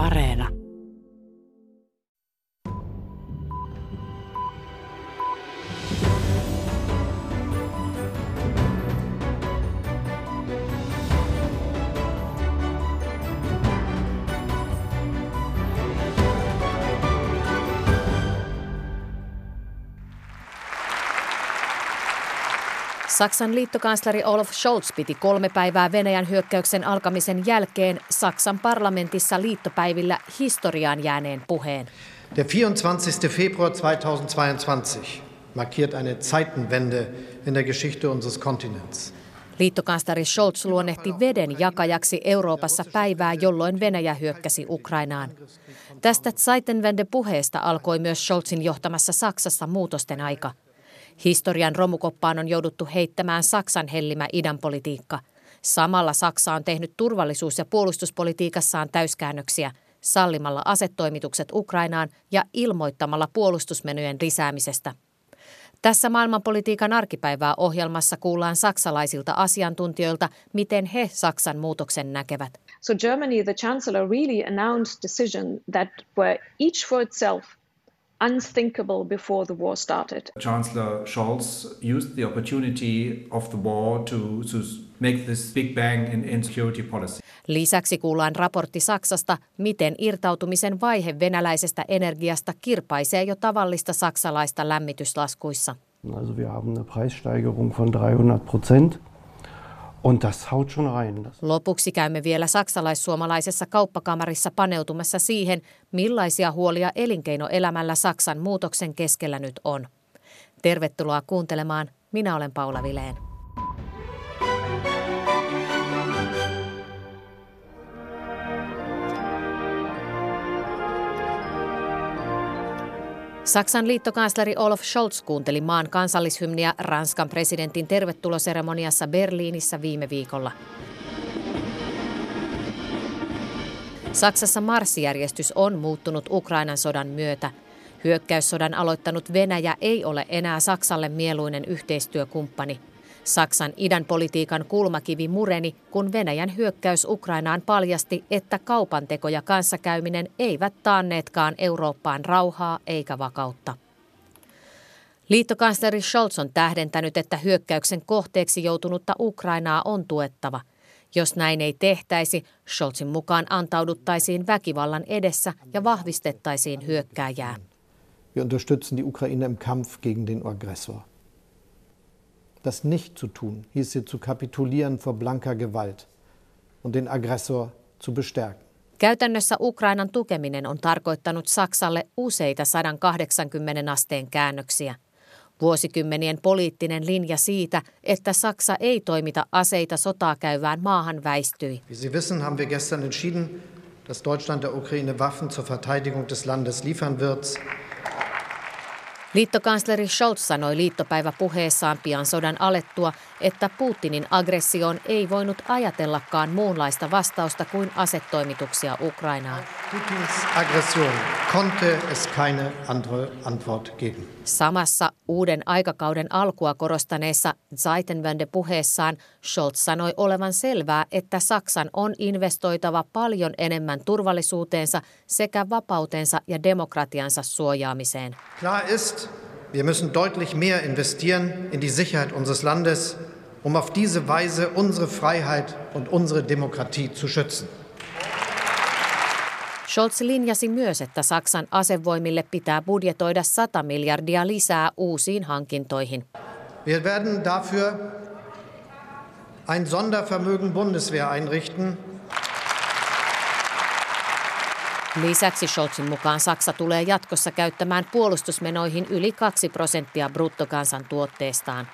Areena. Saksan liittokansleri Olaf Scholz piti kolme päivää Venäjän hyökkäyksen alkamisen jälkeen Saksan parlamentissa liittopäivillä historiaan jääneen puheen. Der 24. Februar 2022 markiert eine Zeitenwende in der Geschichte unseres Kontinents. Liittokansleri Scholz luonnehti veden jakajaksi Euroopassa päivää, jolloin Venäjä hyökkäsi Ukrainaan. Tästä Zeitenwende-puheesta alkoi myös Scholzin johtamassa Saksassa muutosten aika – Historian romukoppaan on jouduttu heittämään Saksan hellimä idänpolitiikka. Samalla Saksa on tehnyt turvallisuus- ja puolustuspolitiikassaan täyskäännöksiä sallimalla asetoimitukset Ukrainaan ja ilmoittamalla puolustusmenojen lisäämisestä. Tässä maailmanpolitiikan arkipäivää ohjelmassa kuullaan saksalaisilta asiantuntijoilta, miten he Saksan muutoksen näkevät. So Germany, the chancellor, really announced decision that were each for itself unthinkable before the war started. Chancellor Scholz used the opportunity of the war to, to make this big bang in, in security policy. Lisäksi kuullaan raportti Saksasta, miten irtautumisen vaihe venäläisestä energiasta kirpaisee jo tavallista saksalaista lämmityslaskuissa. Also wir haben eine Preissteigerung von 300 Prozent. Und das haut schon rein. Lopuksi käymme vielä saksalais-suomalaisessa kauppakamarissa paneutumassa siihen, millaisia huolia elinkeinoelämällä Saksan muutoksen keskellä nyt on. Tervetuloa kuuntelemaan. Minä olen Paula Vileen. Saksan liittokansleri Olaf Scholz kuunteli maan kansallishymniä Ranskan presidentin tervetuloseremoniassa Berliinissä viime viikolla. Saksassa marssijärjestys on muuttunut Ukrainan sodan myötä. Hyökkäyssodan aloittanut Venäjä ei ole enää Saksalle mieluinen yhteistyökumppani – Saksan idän politiikan kulmakivi mureni, kun Venäjän hyökkäys Ukrainaan paljasti, että kaupanteko ja kanssakäyminen eivät taanneetkaan Eurooppaan rauhaa eikä vakautta. Liittokansleri Scholz on tähdentänyt, että hyökkäyksen kohteeksi joutunutta Ukrainaa on tuettava. Jos näin ei tehtäisi, Scholzin mukaan antauduttaisiin väkivallan edessä ja vahvistettaisiin hyökkääjää. Wir unterstützen die Ukraine im Kampf gegen den Aggressor. Das nicht zu tun, hieße zu kapitulieren vor blanker Gewalt und den Aggressor zu bestärken. Käytännössä Ukrainan tukeminen on tarkoittanut Saksalle useita 180 asteen käännöksiä. Vuosikymmenien poliittinen linja siitä, että Saksa ei toimita aseita sotaa käyvään maahan väistyi. Wie Sie wissen, haben wir gestern entschieden, dass Deutschland der Ukraine Waffen zur Verteidigung des Landes liefern wird. Liittokansleri Scholz sanoi liittopäiväpuheessaan pian sodan alettua, että Putinin aggressioon ei voinut ajatellakaan muunlaista vastausta kuin asetoimituksia Ukrainaan. Samassa uuden aikakauden alkua korostaneessa Zeitenwende-puheessaan Scholz sanoi olevan selvää, että Saksan on investoitava paljon enemmän turvallisuuteensa sekä vapautensa ja demokratiansa suojaamiseen. Klar ist, wir müssen deutlich mehr investieren in die Sicherheit unseres Landes, um auf diese Weise unsere Freiheit und unsere Demokratie zu schützen. Scholz linjasi myös, että Saksan asevoimille pitää budjetoida 100 miljardia lisää uusiin hankintoihin. Wir werden dafür ein Sondervermögen Bundeswehr einrichten. Lisäksi Scholzin mukaan Saksa tulee jatkossa käyttämään puolustusmenoihin yli 2 prosenttia bruttokansantuotteestaan.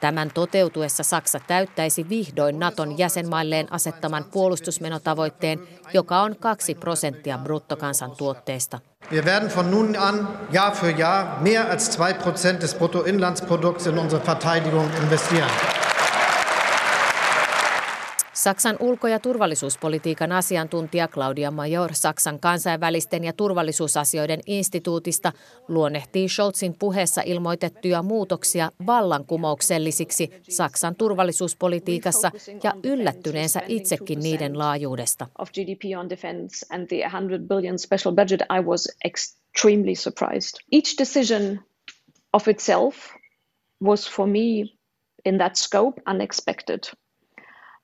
Tämän toteutuessa Saksa täyttäisi vihdoin Naton jäsenmailleen asettaman puolustusmenotavoitteen, joka on 2 prosenttia bruttokansantuotteesta. Wir werden von nun an Jahr für Jahr mehr als 2 Prozent des Bruttoinlandsprodukts in unsere Verteidigung investieren. Saksan ulko- ja turvallisuuspolitiikan asiantuntija Claudia Major Saksan kansainvälisten ja turvallisuusasioiden instituutista luonnehtii Scholzin puheessa ilmoitettuja muutoksia vallankumouksellisiksi Saksan turvallisuuspolitiikassa ja yllättyneensä itsekin niiden laajuudesta. extremely surprised. Each decision of itself was for me in that scope unexpected.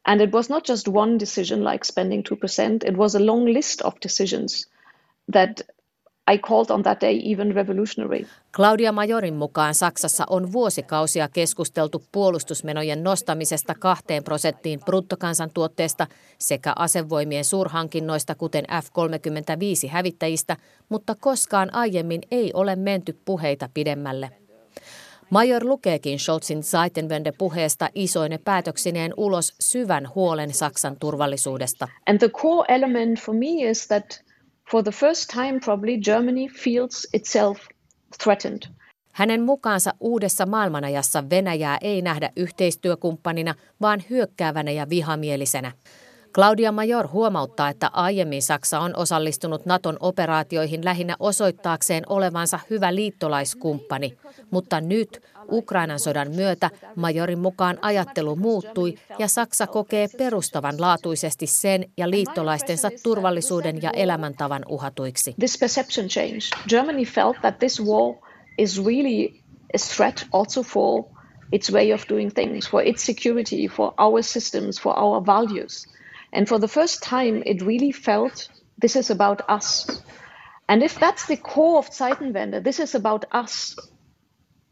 And it was not just one decision like spending 2%, it was a long list of decisions that I called on that day even revolutionary. Claudia Majorin mukaan Saksassa on vuosikausia keskusteltu puolustusmenojen nostamisesta kahteen prosenttiin bruttokansantuotteesta sekä asevoimien suurhankinnoista kuten F-35 hävittäjistä, mutta koskaan aiemmin ei ole menty puheita pidemmälle. Major lukeekin Scholzin Zeitenwende-puheesta isoine päätöksineen ulos syvän huolen Saksan turvallisuudesta. And the core element for me is that for the first time probably Germany feels itself threatened. Hänen mukaansa uudessa maailmanajassa Venäjää ei nähdä yhteistyökumppanina, vaan hyökkäävänä ja vihamielisenä. Claudia Major huomauttaa, että aiemmin Saksa on osallistunut Naton operaatioihin lähinnä osoittaakseen olevansa hyvä liittolaiskumppani, mutta nyt Ukrainan sodan myötä Majorin mukaan ajattelu muuttui ja Saksa kokee perustavanlaatuisesti sen ja liittolaistensa turvallisuuden ja elämäntavan uhatuiksi. This perception. Germany felt that this war is really a threat also for its way of doing things, for its security, for our systems, for our values. And for the first time, it really felt this is about us. And if that's the core of Zeitenwende, this is about us.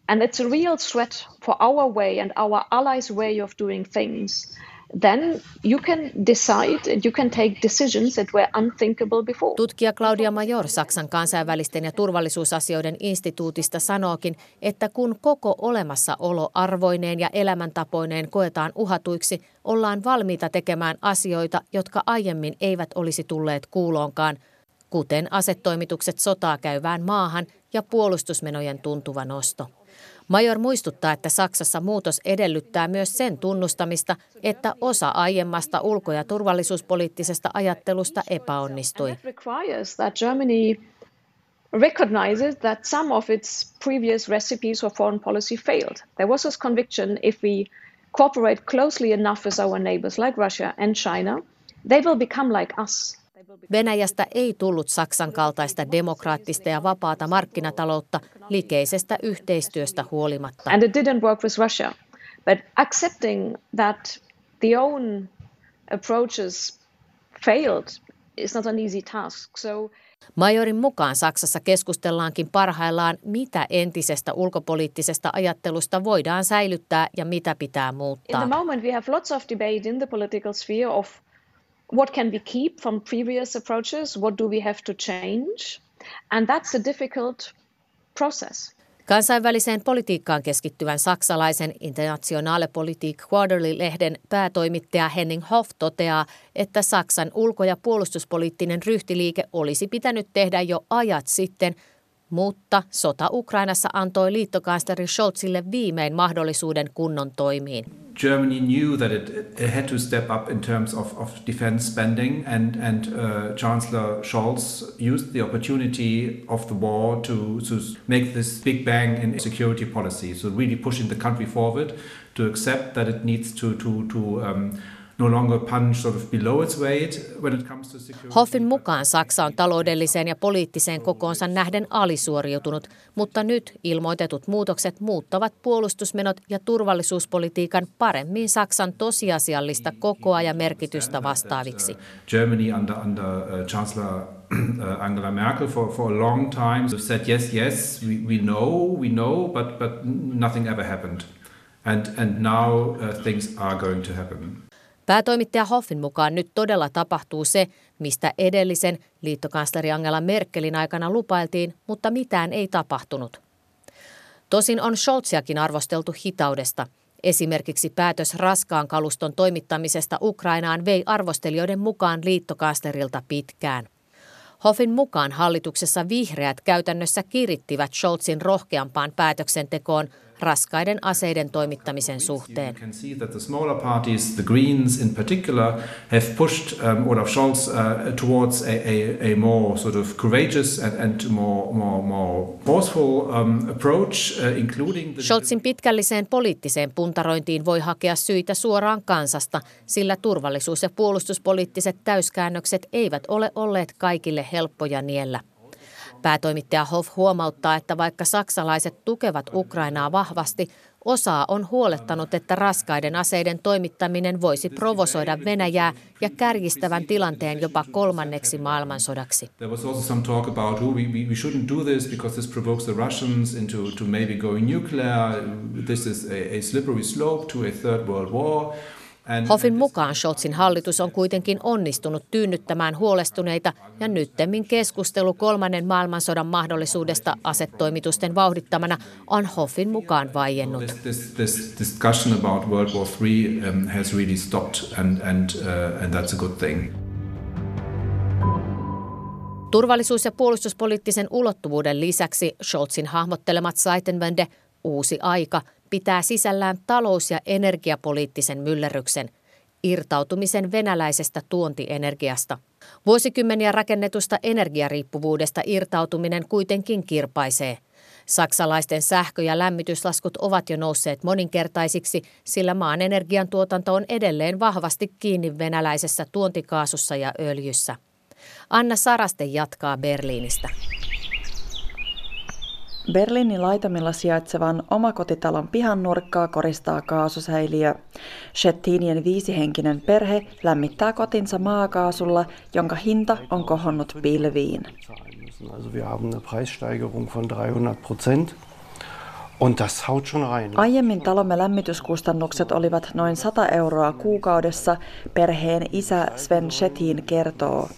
And it's a real threat for our way and our allies' way of doing things. Then you can decide and you can take decisions that were unthinkable before. Tutkija Claudia Major Saksan kansainvälisten ja turvallisuusasioiden instituutista sanookin, että kun koko olemassaolo arvoineen ja elämäntapoineen koetaan uhatuiksi, ollaan valmiita tekemään asioita, jotka aiemmin eivät olisi tulleet kuuloonkaan, kuten asetoimitukset sotaa käyvään maahan ja puolustusmenojen tuntuva nosto. Major muistuttaa, että Saksassa muutos edellyttää myös sen tunnustamista, että osa aiemmasta ulko- ja turvallisuuspoliittisesta ajattelusta epäonnistui. recognizes that some of its previous recipes for foreign policy failed. There was this conviction if we cooperate closely enough with our neighbors like Russia and China, they will become like us. Venäjästä ei tullut Saksan kaltaista demokraattista ja vapaata markkinataloutta likeisestä yhteistyöstä huolimatta. And it didn't work with Russia. But accepting that the own approaches failed is not an easy task. So Majorin mukaan Saksassa keskustellaankin parhaillaan, mitä entisestä ulkopoliittisesta ajattelusta voidaan säilyttää ja mitä pitää muuttaa. In the moment we have lots of debate in the political sphere of what can we keep from previous approaches? What do we have to change? And that's a difficult process. Kansainväliseen politiikkaan keskittyvän saksalaisen Internationale Politik Quarterly-lehden päätoimittaja Henning Hoff toteaa, että Saksan ulko- ja puolustuspoliittinen ryhtiliike olisi pitänyt tehdä jo ajat sitten, mutta sota Ukrainassa antoi liittokansleri Scholzille viimein mahdollisuuden kunnon toimiin. Germany knew that it, it, had to step up in terms of, of defense spending, and, and uh, Chancellor Scholz used the opportunity of the war to, to make this big bang in security policy. So, really pushing the country forward to accept that it needs to, to, to um, no. Hoffin mukaan Saksa on taloudelliseen ja poliittiseen kokoonsa nähden alisuoriutunut, mutta nyt ilmoitetut muutokset muuttavat puolustusmenot ja turvallisuuspolitiikan paremmin Saksan tosiasiallista kokoa ja merkitystä vastaaviksi. Uh, Germany under, under Chancellor uh, Angela Merkel for, for a long time said yes, yes, we, we know, we know, but, but nothing ever happened. And, and now uh, things are going to happen. Päätoimittaja Hoffin mukaan nyt todella tapahtuu se, mistä edellisen liittokansleri Angela Merkelin aikana lupailtiin, mutta mitään ei tapahtunut. Tosin on Scholziakin arvosteltu hitaudesta. Esimerkiksi päätös raskaan kaluston toimittamisesta Ukrainaan vei arvostelijoiden mukaan liittokanslerilta pitkään. Hoffin mukaan hallituksessa vihreät käytännössä kirittivät Scholzin rohkeampaan päätöksentekoon raskaiden aseiden toimittamisen suhteen. Olaf Scholz uh, towards a, a, a more sort of courageous and, and more, more, more forceful um, approach, uh, including the... Scholzin pitkälliseen poliittiseen puntarointiin voi hakea syitä suoraan kansasta, sillä turvallisuus- ja puolustuspoliittiset täyskäännökset eivät ole olleet kaikille helppoja niellä. Päätoimittaja Hoff huomauttaa, että vaikka saksalaiset tukevat Ukrainaa vahvasti, osaa on huolettanut, että raskaiden aseiden toimittaminen voisi provosoida Venäjää ja kärjistävän tilanteen jopa kolmanneksi maailmansodaksi. Hoffin mukaan Scholzin hallitus on kuitenkin onnistunut tyynnyttämään huolestuneita ja nyttemmin keskustelu kolmannen maailmansodan mahdollisuudesta asetoimitusten vauhdittamana on Hoffin mukaan vaiennut. Turvallisuus- ja puolustuspoliittisen ulottuvuuden lisäksi Scholzin hahmottelemat Seitenwende, uusi aika – pitää sisällään talous- ja energiapoliittisen myllerryksen, irtautumisen venäläisestä tuontienergiasta. Vuosikymmeniä rakennetusta energiariippuvuudesta irtautuminen kuitenkin kirpaisee. Saksalaisten sähkö- ja lämmityslaskut ovat jo nousseet moninkertaisiksi, sillä maan energiantuotanto on edelleen vahvasti kiinni venäläisessä tuontikaasussa ja öljyssä. Anna Saraste jatkaa Berliinistä. Berliinin laitamilla sijaitsevan omakotitalon pihan nurkkaa koristaa kaasusäiliö. Shettinien viisihenkinen perhe lämmittää kotinsa maakaasulla, jonka hinta on kohonnut pilviin. Also wir haben eine Preissteigerung von 300 Prozent. Und das haut schon rein. Aiemmin talomme lämmityskustannukset olivat noin 100 euroa kuukaudessa, perheen isä Sven Shetin kertoo.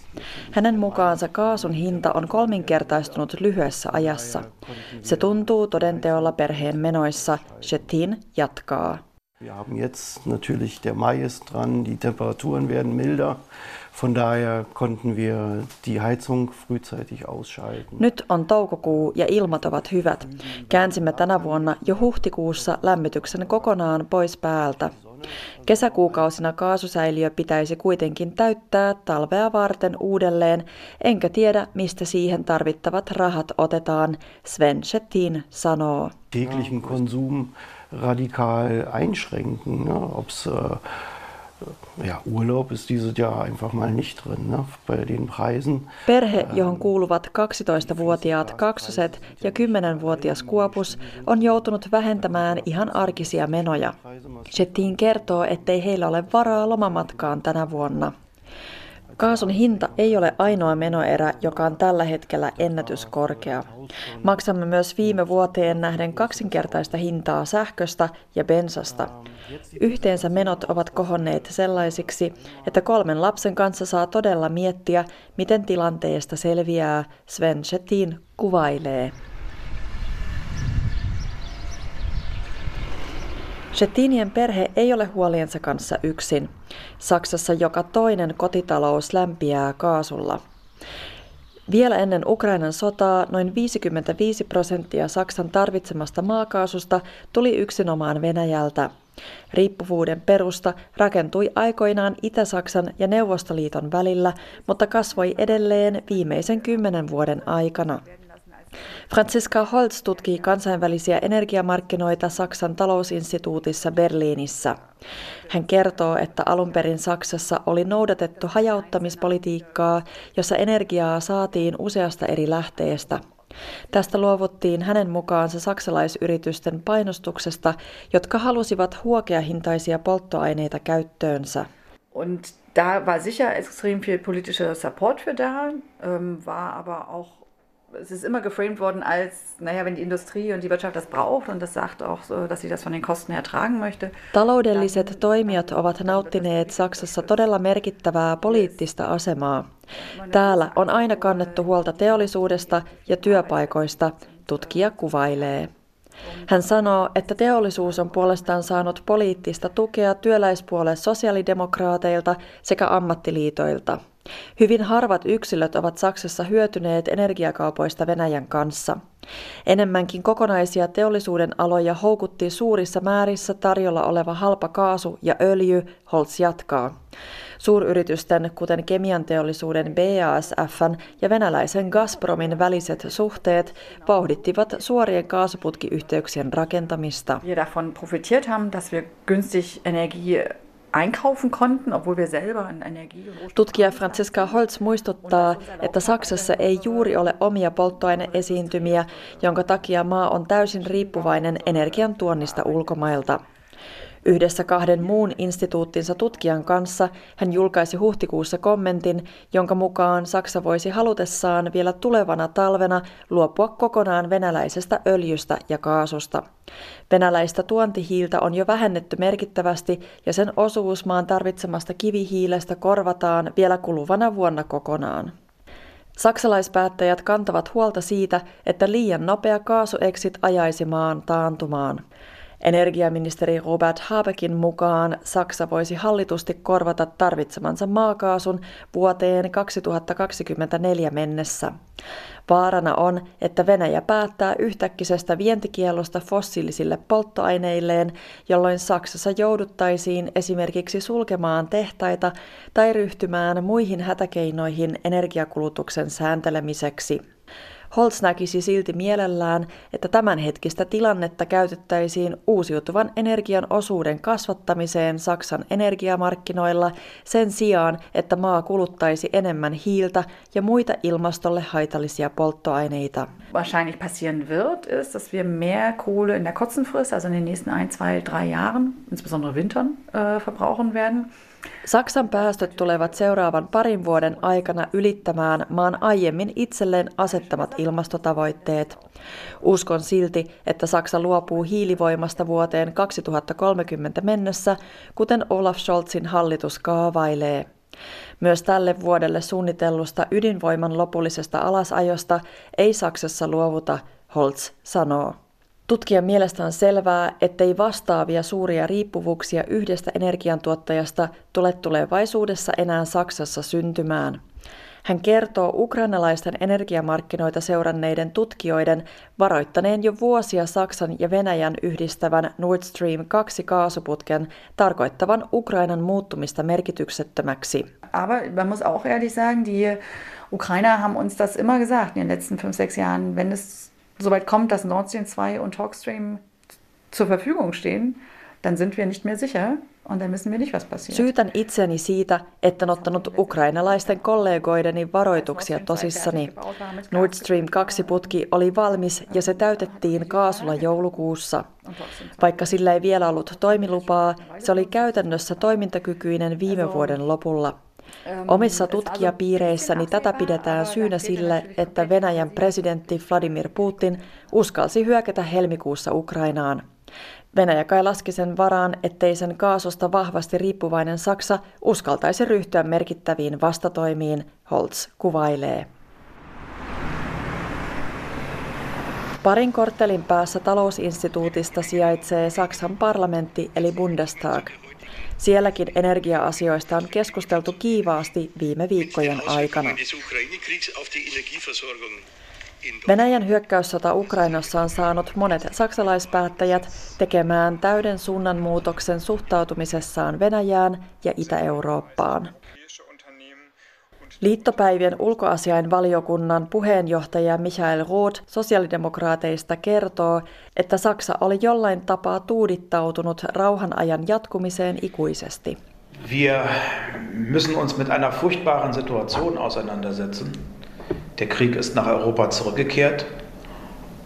Hänen mukaansa kaasun hinta on kolminkertaistunut lyhyessä ajassa. Se tuntuu todenteolla perheen menoissa, Shetin jatkaa. Wir haben jetzt natürlich, der Mai ist dran, die Temperaturen werden milder. Von daher konnten wir die Heizung frühzeitig ausschalten. Nyt on toukokuu ja ilmat ovat hyvät. Käänsimme tänä vuonna jo huhtikuussa lämmityksen kokonaan pois päältä. Kesäkuukausina kaasusäiliö pitäisi kuitenkin täyttää talvea varten uudelleen, enkä tiedä mistä siihen tarvittavat rahat otetaan, Sven Schettin sanoo. Täglichen Konsum radikal einschränken. Ne? Ob's, äh, ja, Urlaub ist dieses Jahr einfach mal nicht drin ne, bei den Preisen. Perhe, ähm, johon kuuluvat 12-vuotiaat kaksoset ja 10-vuotias Kuopus, on joutunut vähentämään ihan arkisia menoja. Shettiin kertoo, ettei heillä ole varaa lomamatkaan tänä vuonna. Kaasun hinta ei ole ainoa menoerä, joka on tällä hetkellä ennätyskorkea. Maksamme myös viime vuoteen nähden kaksinkertaista hintaa sähköstä ja bensasta. Yhteensä menot ovat kohonneet sellaisiksi, että kolmen lapsen kanssa saa todella miettiä, miten tilanteesta selviää, Sven Shettin kuvailee. Shettinien perhe ei ole huoliensa kanssa yksin. Saksassa joka toinen kotitalous lämpiää kaasulla. Vielä ennen Ukrainan sotaa noin 55 prosenttia Saksan tarvitsemasta maakaasusta tuli yksinomaan Venäjältä. Riippuvuuden perusta rakentui aikoinaan Itä-Saksan ja Neuvostoliiton välillä, mutta kasvoi edelleen viimeisen kymmenen vuoden aikana. Franziska Holz tutkii kansainvälisiä energiamarkkinoita Saksan talousinstituutissa Berliinissä. Hän kertoo, että alun perin Saksassa oli noudatettu hajauttamispolitiikkaa, jossa energiaa saatiin useasta eri lähteestä. Tästä luovuttiin hänen mukaansa saksalaisyritysten painostuksesta, jotka halusivat huokeahintaisia polttoaineita käyttöönsä. Und da war sicher extrem viel politischer Support für da, ähm, war aber auch es ist immer geframed worden als, naja, wenn die Industrie und die Wirtschaft das braucht und das sagt auch so, dass sie das von den Kosten her tragen möchte. Taloudelliset toimijat ovat nauttineet Saksassa todella merkittävää poliittista asemaa. Täällä on aina kannettu huolta teollisuudesta ja työpaikoista, tutkija kuvailee. Hän sanoo, että teollisuus on puolestaan saanut poliittista tukea työläispuolen sosiaalidemokraateilta sekä ammattiliitoilta – Hyvin harvat yksilöt ovat Saksassa hyötyneet energiakaupoista Venäjän kanssa. Enemmänkin kokonaisia teollisuuden aloja houkutti suurissa määrissä tarjolla oleva halpa kaasu ja öljy, Holz jatkaa. Suuryritysten, kuten kemian teollisuuden BASFn ja venäläisen Gazpromin väliset suhteet vauhdittivat suorien kaasuputkiyhteyksien rakentamista. Wir davon profitiert haben, dass wir günstig Energie einkaufen konnten, obwohl wir selber an Energie Tutkija Franziska Holz muistuttaa, että Saksassa ei juuri ole omia polttoaineesiintymiä, jonka takia maa on täysin riippuvainen energian tuonnista ulkomailta. Yhdessä kahden muun instituuttinsa tutkijan kanssa hän julkaisi huhtikuussa kommentin, jonka mukaan Saksa voisi halutessaan vielä tulevana talvena luopua kokonaan venäläisestä öljystä ja kaasusta. Venäläistä tuontihiiltä on jo vähennetty merkittävästi ja sen osuus maan tarvitsemasta kivihiilestä korvataan vielä kuluvana vuonna kokonaan. Saksalaispäättäjät kantavat huolta siitä, että liian nopea kaasueksit ajaisi maan taantumaan. Energiaministeri Robert Habeckin mukaan Saksa voisi hallitusti korvata tarvitsemansa maakaasun vuoteen 2024 mennessä. Vaarana on, että Venäjä päättää yhtäkkisestä vientikielosta fossiilisille polttoaineilleen, jolloin Saksassa jouduttaisiin esimerkiksi sulkemaan tehtaita tai ryhtymään muihin hätäkeinoihin energiakulutuksen sääntelemiseksi. Holz näkisi silti mielellään, että tämänhetkistä tilannetta käytettäisiin uusiutuvan energian osuuden kasvattamiseen Saksan energiamarkkinoilla sen sijaan, että maa kuluttaisi enemmän hiiltä ja muita ilmastolle haitallisia polttoaineita. Wahrscheinlich passieren wird, ist, dass wir mehr Kohle in der kurzen Frist, also in den nächsten ein, zwei, drei Jahren, insbesondere Wintern, äh, verbrauchen werden. Saksan päästöt tulevat seuraavan parin vuoden aikana ylittämään maan aiemmin itselleen asettamat ilmastotavoitteet. Uskon silti, että Saksa luopuu hiilivoimasta vuoteen 2030 mennessä, kuten Olaf Scholzin hallitus kaavailee. Myös tälle vuodelle suunnitellusta ydinvoiman lopullisesta alasajosta ei Saksassa luovuta, Holz sanoo. Tutkijan mielestä on selvää, ettei vastaavia suuria riippuvuuksia yhdestä energiantuottajasta tule tulevaisuudessa enää Saksassa syntymään. Hän kertoo ukrainalaisten energiamarkkinoita seuranneiden tutkijoiden varoittaneen jo vuosia Saksan ja Venäjän yhdistävän Nord Stream 2 kaasuputken tarkoittavan Ukrainan muuttumista merkityksettömäksi. Aber man muss auch ehrlich sagen, die Ukrainer haben uns das immer gesagt in den letzten 5-6 Jahren, wenn es soweit kommt, dass Nord Stream 2 und Talkstream zur Verfügung stehen, dann sind wir nicht mehr sicher und dann wissen wir nicht, was passiert. Syytän itseäni siitä, että en ottanut ukrainalaisten kollegoideni varoituksia tosissani. Nord Stream 2 putki oli valmis ja se täytettiin kaasulla joulukuussa. Vaikka sillä ei vielä ollut toimilupaa, se oli käytännössä toimintakykyinen viime vuoden lopulla. Omissa tutkijapiireissäni tätä pidetään syynä sille, että Venäjän presidentti Vladimir Putin uskalsi hyökätä helmikuussa Ukrainaan. Venäjä kai laski sen varaan, ettei sen kaasusta vahvasti riippuvainen Saksa uskaltaisi ryhtyä merkittäviin vastatoimiin, Holtz kuvailee. Parin korttelin päässä talousinstituutista sijaitsee Saksan parlamentti eli Bundestag. Sielläkin energia-asioista on keskusteltu kiivaasti viime viikkojen aikana. Venäjän hyökkäyssota Ukrainassa on saanut monet saksalaispäättäjät tekemään täyden suunnanmuutoksen suhtautumisessaan Venäjään ja Itä-Eurooppaan. Liittopäivien ulkoasiain valiokunnan puheenjohtaja Michael Roth sosiaalidemokraateista kertoo, että Saksa oli jollain tapaa tuudittautunut rauhanajan jatkumiseen ikuisesti. Wir müssen uns mit einer furchtbaren Situation auseinandersetzen. Der Krieg ist nach Europa zurückgekehrt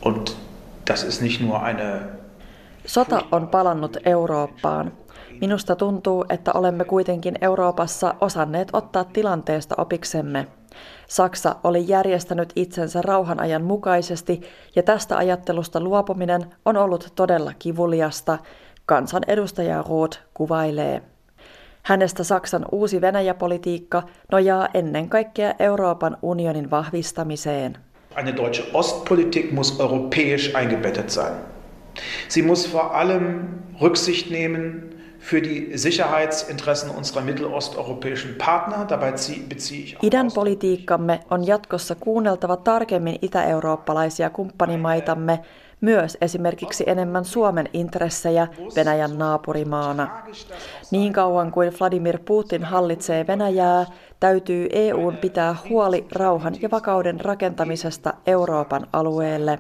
und das ist nicht nur eine Sota on palannut Eurooppaan. Minusta tuntuu, että olemme kuitenkin Euroopassa osanneet ottaa tilanteesta opiksemme. Saksa oli järjestänyt itsensä rauhanajan mukaisesti ja tästä ajattelusta luopuminen on ollut todella kivuliasta, kansanedustaja Roth kuvailee. Hänestä Saksan uusi Venäjä-politiikka nojaa ennen kaikkea Euroopan unionin vahvistamiseen. Eine deutsche Ostpolitik muss europäisch eingebettet sein. Sie muss vor allem Rücksicht nehmen für die Sicherheitsinteressen unserer mittelosteuropäischen Partner. Dabei beziehe ich Idän politiikkamme on jatkossa kuunneltava tarkemmin itä-eurooppalaisia kumppanimaitamme, myös esimerkiksi enemmän Suomen intressejä Venäjän naapurimaana. Niin kauan kuin Vladimir Putin hallitsee Venäjää, täytyy EUn pitää huoli rauhan ja vakauden rakentamisesta Euroopan alueelle,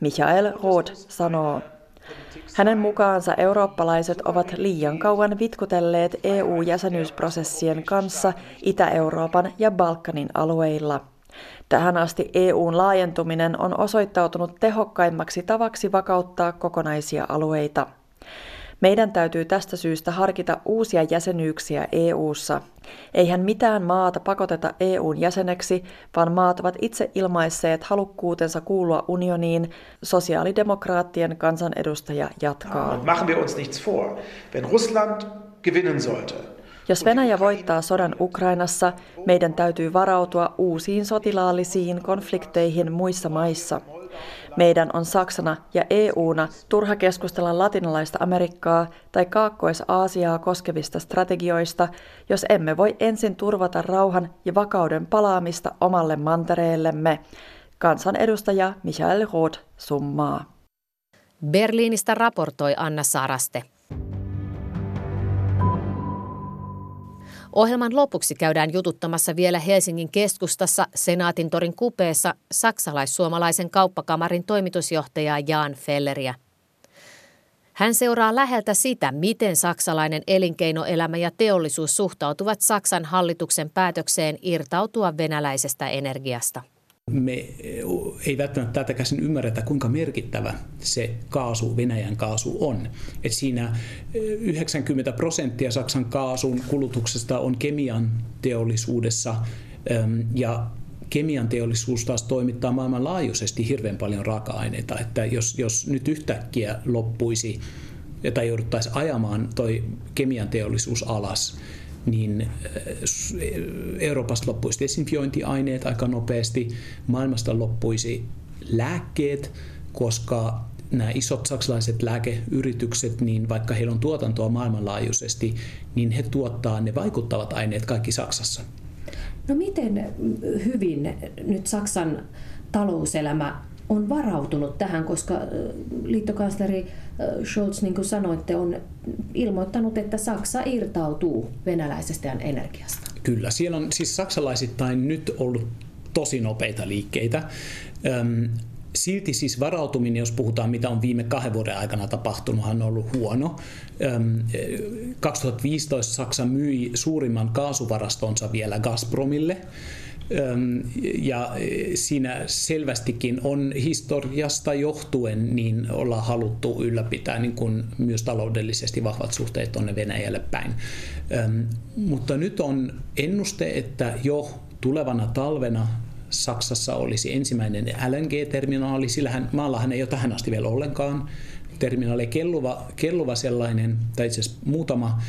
Michael Roth sanoo. Hänen mukaansa eurooppalaiset ovat liian kauan vitkutelleet EU-jäsenyysprosessien kanssa Itä-Euroopan ja Balkanin alueilla. Tähän asti EUn laajentuminen on osoittautunut tehokkaimmaksi tavaksi vakauttaa kokonaisia alueita. Meidän täytyy tästä syystä harkita uusia jäsenyyksiä EU:ssa. Eihän mitään maata pakoteta EUn jäseneksi, vaan maat ovat itse ilmaisseet halukkuutensa kuulua unioniin, sosiaalidemokraattien kansanedustaja jatkaa. Machen wir uns nichts vor. Wenn Russland gewinnen sollte, jos Venäjä voittaa sodan Ukrainassa, meidän täytyy varautua uusiin sotilaallisiin konflikteihin muissa maissa. Meidän on Saksana ja EUna turha keskustella latinalaista Amerikkaa tai Kaakkois-Aasiaa koskevista strategioista, jos emme voi ensin turvata rauhan ja vakauden palaamista omalle mantereellemme. Kansanedustaja Michael Roth summaa. Berliinistä raportoi Anna Saraste. Ohjelman lopuksi käydään jututtamassa vielä Helsingin keskustassa Senaatin torin kupeessa saksalais-suomalaisen kauppakamarin toimitusjohtajaa Jan Felleriä. Hän seuraa läheltä sitä, miten saksalainen elinkeinoelämä ja teollisuus suhtautuvat Saksan hallituksen päätökseen irtautua venäläisestä energiasta me ei välttämättä tätä käsin ymmärretä, kuinka merkittävä se kaasu, Venäjän kaasu on. Et siinä 90 prosenttia Saksan kaasun kulutuksesta on kemian teollisuudessa ja kemian teollisuus taas toimittaa maailmanlaajuisesti hirveän paljon raaka-aineita, että jos, jos nyt yhtäkkiä loppuisi tai jouduttaisiin ajamaan toi kemian teollisuus alas, niin äh, Euroopasta loppuisi desinfiointiaineet aika nopeasti, maailmasta loppuisi lääkkeet, koska nämä isot saksalaiset lääkeyritykset, niin vaikka heillä on tuotantoa maailmanlaajuisesti, niin he tuottaa ne vaikuttavat aineet kaikki Saksassa. No miten hyvin nyt Saksan talouselämä on varautunut tähän, koska liittokansleri Scholz, niin kuin sanoitte, on ilmoittanut, että Saksa irtautuu venäläisestä energiasta. Kyllä, siellä on siis saksalaisittain nyt ollut tosi nopeita liikkeitä. Silti siis varautuminen, jos puhutaan mitä on viime kahden vuoden aikana tapahtunut, on ollut huono. 2015 Saksa myi suurimman kaasuvarastonsa vielä Gazpromille ja e, siinä selvästikin on historiasta johtuen niin ollaan haluttu ylläpitää niin kuin myös taloudellisesti vahvat suhteet tuonne Venäjälle päin. Mutta nyt on ennuste, että jo tulevana talvena Saksassa olisi ensimmäinen LNG-terminaali, sillähän maallahan ei ole tähän asti vielä ollenkaan terminaali, kelluva, kelluva sellainen, tai itse asiassa muutama,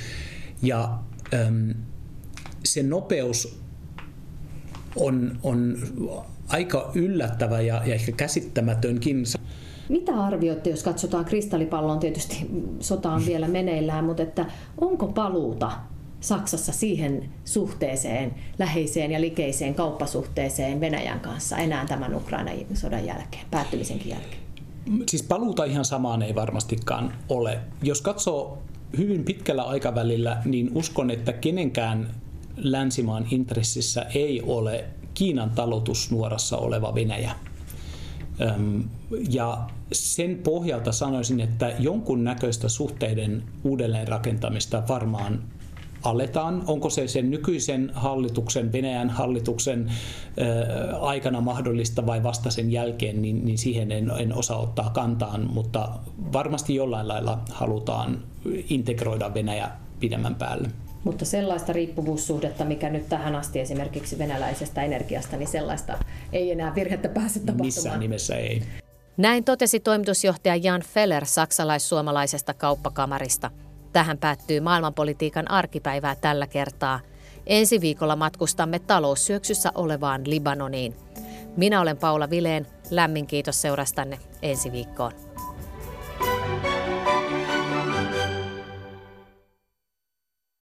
ja se nopeus on, on aika yllättävä ja, ja ehkä käsittämätönkin. Mitä arvioitte, jos katsotaan kristallipalloon, tietysti sota on vielä meneillään, mutta että onko paluuta Saksassa siihen suhteeseen, läheiseen ja likeiseen kauppasuhteeseen Venäjän kanssa enää tämän Ukrainan sodan jälkeen, päättymisenkin jälkeen? Siis paluuta ihan samaan ei varmastikaan ole. Jos katsoo hyvin pitkällä aikavälillä, niin uskon, että kenenkään länsimaan intressissä ei ole Kiinan talutusnuorassa oleva Venäjä. Ja sen pohjalta sanoisin, että jonkun näköistä suhteiden uudelleenrakentamista varmaan aletaan. Onko se sen nykyisen hallituksen, Venäjän hallituksen aikana mahdollista vai vasta sen jälkeen, niin, niin siihen en, en osaa ottaa kantaan, mutta varmasti jollain lailla halutaan integroida Venäjä pidemmän päälle. Mutta sellaista riippuvuussuhdetta, mikä nyt tähän asti esimerkiksi venäläisestä energiasta, niin sellaista ei enää virhettä pääse tapahtumaan. Missään nimessä ei. Näin totesi toimitusjohtaja Jan Feller saksalais-suomalaisesta kauppakamarista. Tähän päättyy maailmanpolitiikan arkipäivää tällä kertaa. Ensi viikolla matkustamme taloussyöksyssä olevaan Libanoniin. Minä olen Paula Vileen. Lämmin kiitos seurastanne ensi viikkoon.